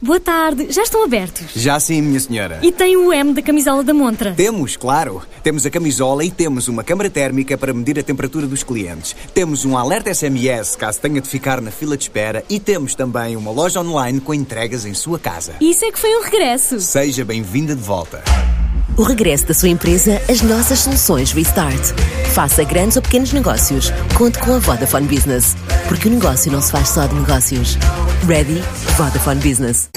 Boa tarde, já estão abertos? Já sim, minha senhora. E tem o M da camisola da montra? Temos, claro. Temos a camisola e temos uma câmara térmica para medir a temperatura dos clientes. Temos um alerta SMS caso tenha de ficar na fila de espera e temos também uma loja online com entregas em sua casa. Isso é que foi um regresso. Seja bem-vinda de volta. O regresso da sua empresa às nossas soluções Restart. Faça grandes ou pequenos negócios. Conte com a Vodafone Business. Porque o negócio não se faz só de negócios. Ready? Vodafone Business.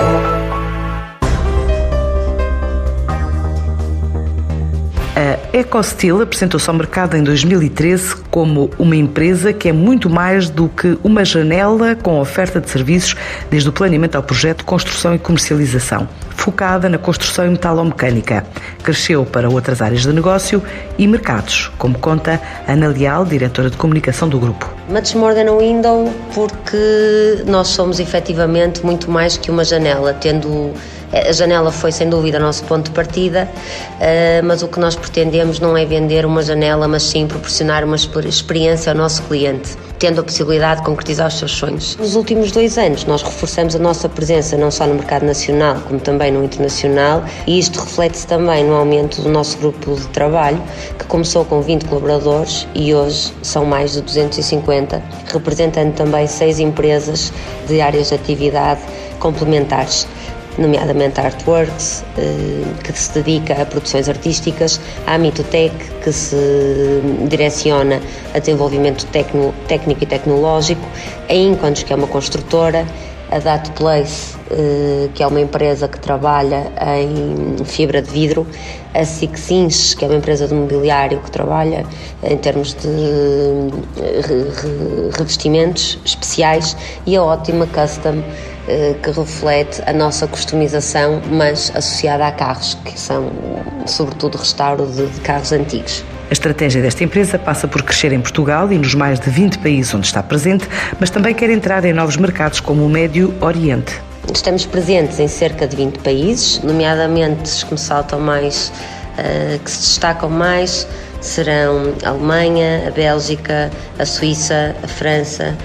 A EcoSteel apresentou-se ao mercado em 2013 como uma empresa que é muito mais do que uma janela com oferta de serviços, desde o planeamento ao projeto, construção e comercialização, focada na construção e metalomecânica. Cresceu para outras áreas de negócio e mercados, como conta Ana Leal, diretora de comunicação do grupo. Much more than a window porque nós somos efetivamente muito mais que uma janela, tendo a janela foi sem dúvida o nosso ponto de partida, eh, mas o que nós pretendemos não é vender uma janela, mas sim proporcionar uma experiência ao nosso cliente, tendo a possibilidade de concretizar os seus sonhos. Nos últimos dois anos, nós reforçamos a nossa presença não só no mercado nacional, como também no internacional, e isto reflete-se também no aumento do nosso grupo de trabalho, que começou com 20 colaboradores e hoje são mais de 250, representando também seis empresas de áreas de atividade complementares nomeadamente a Artworks, eh, que se dedica a produções artísticas, a Mitotec, que se direciona a desenvolvimento técnico e tecnológico, a Inquans, que é uma construtora, a Data Place, eh, que é uma empresa que trabalha em fibra de vidro, a Sixins, que é uma empresa de mobiliário que trabalha em termos de eh, revestimentos especiais, e a Ótima Custom, eh, que reflete a nossa customização, mas associada a carros, que são sobretudo restauro de carros antigos. A estratégia desta empresa passa por crescer em Portugal e nos mais de 20 países onde está presente, mas também quer entrar em novos mercados como o Médio Oriente. Estamos presentes em cerca de 20 países, nomeadamente os que me saltam mais, uh, que se destacam mais serão a Alemanha, a Bélgica, a Suíça, a França,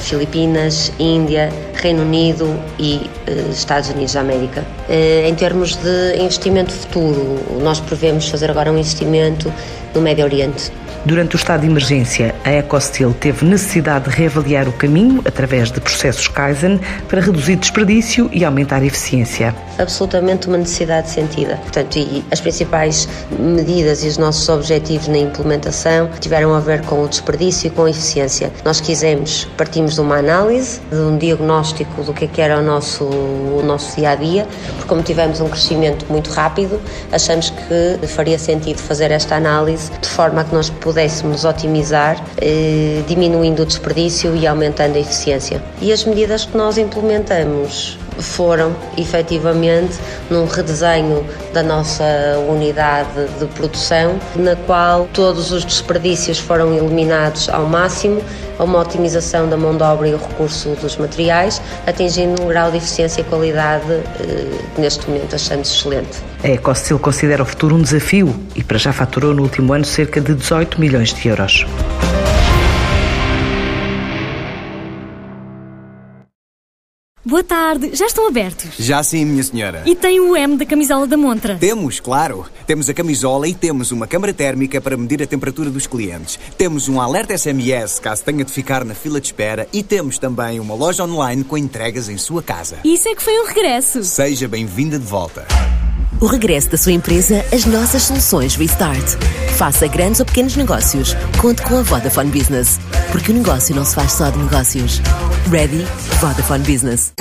Filipinas, Índia, Reino Unido e uh, Estados Unidos da América. Uh, em termos de investimento futuro, nós prevemos fazer agora um investimento no Médio Oriente. Durante o estado de emergência, a EcoSteel teve necessidade de reavaliar o caminho através de processos Kaizen para reduzir desperdício e aumentar a eficiência. Absolutamente uma necessidade sentida. Portanto, e as principais medidas e os nossos objetivos na implementação tiveram a ver com o desperdício e com a eficiência. Nós quisemos, partimos de uma análise, de um diagnóstico do que, é que era o nosso, o nosso dia a dia, porque como tivemos um crescimento muito rápido, achamos que faria sentido fazer esta análise de forma a que nós pudéssemos otimizar, eh, diminuindo o desperdício e aumentando a eficiência. E as medidas que nós implementamos foram efetivamente num redesenho da nossa unidade de produção, na qual todos os desperdícios foram eliminados ao máximo, uma otimização da mão de obra e o recurso dos materiais, atingindo um grau de eficiência e qualidade eh, que neste momento achamos excelente. A Ecostil considera o futuro um desafio e para já faturou no último ano cerca de 18 milhões de euros. Boa tarde, já estão abertos? Já sim, minha senhora. E tem o M da camisola da montra? Temos, claro. Temos a camisola e temos uma câmara térmica para medir a temperatura dos clientes. Temos um alerta SMS caso tenha de ficar na fila de espera e temos também uma loja online com entregas em sua casa. Isso é que foi um regresso. Seja bem-vinda de volta. O regresso da sua empresa às nossas soluções Restart. Faça grandes ou pequenos negócios. Conte com a Vodafone Business. Porque o negócio não se faz só de negócios. Ready? Vodafone Business.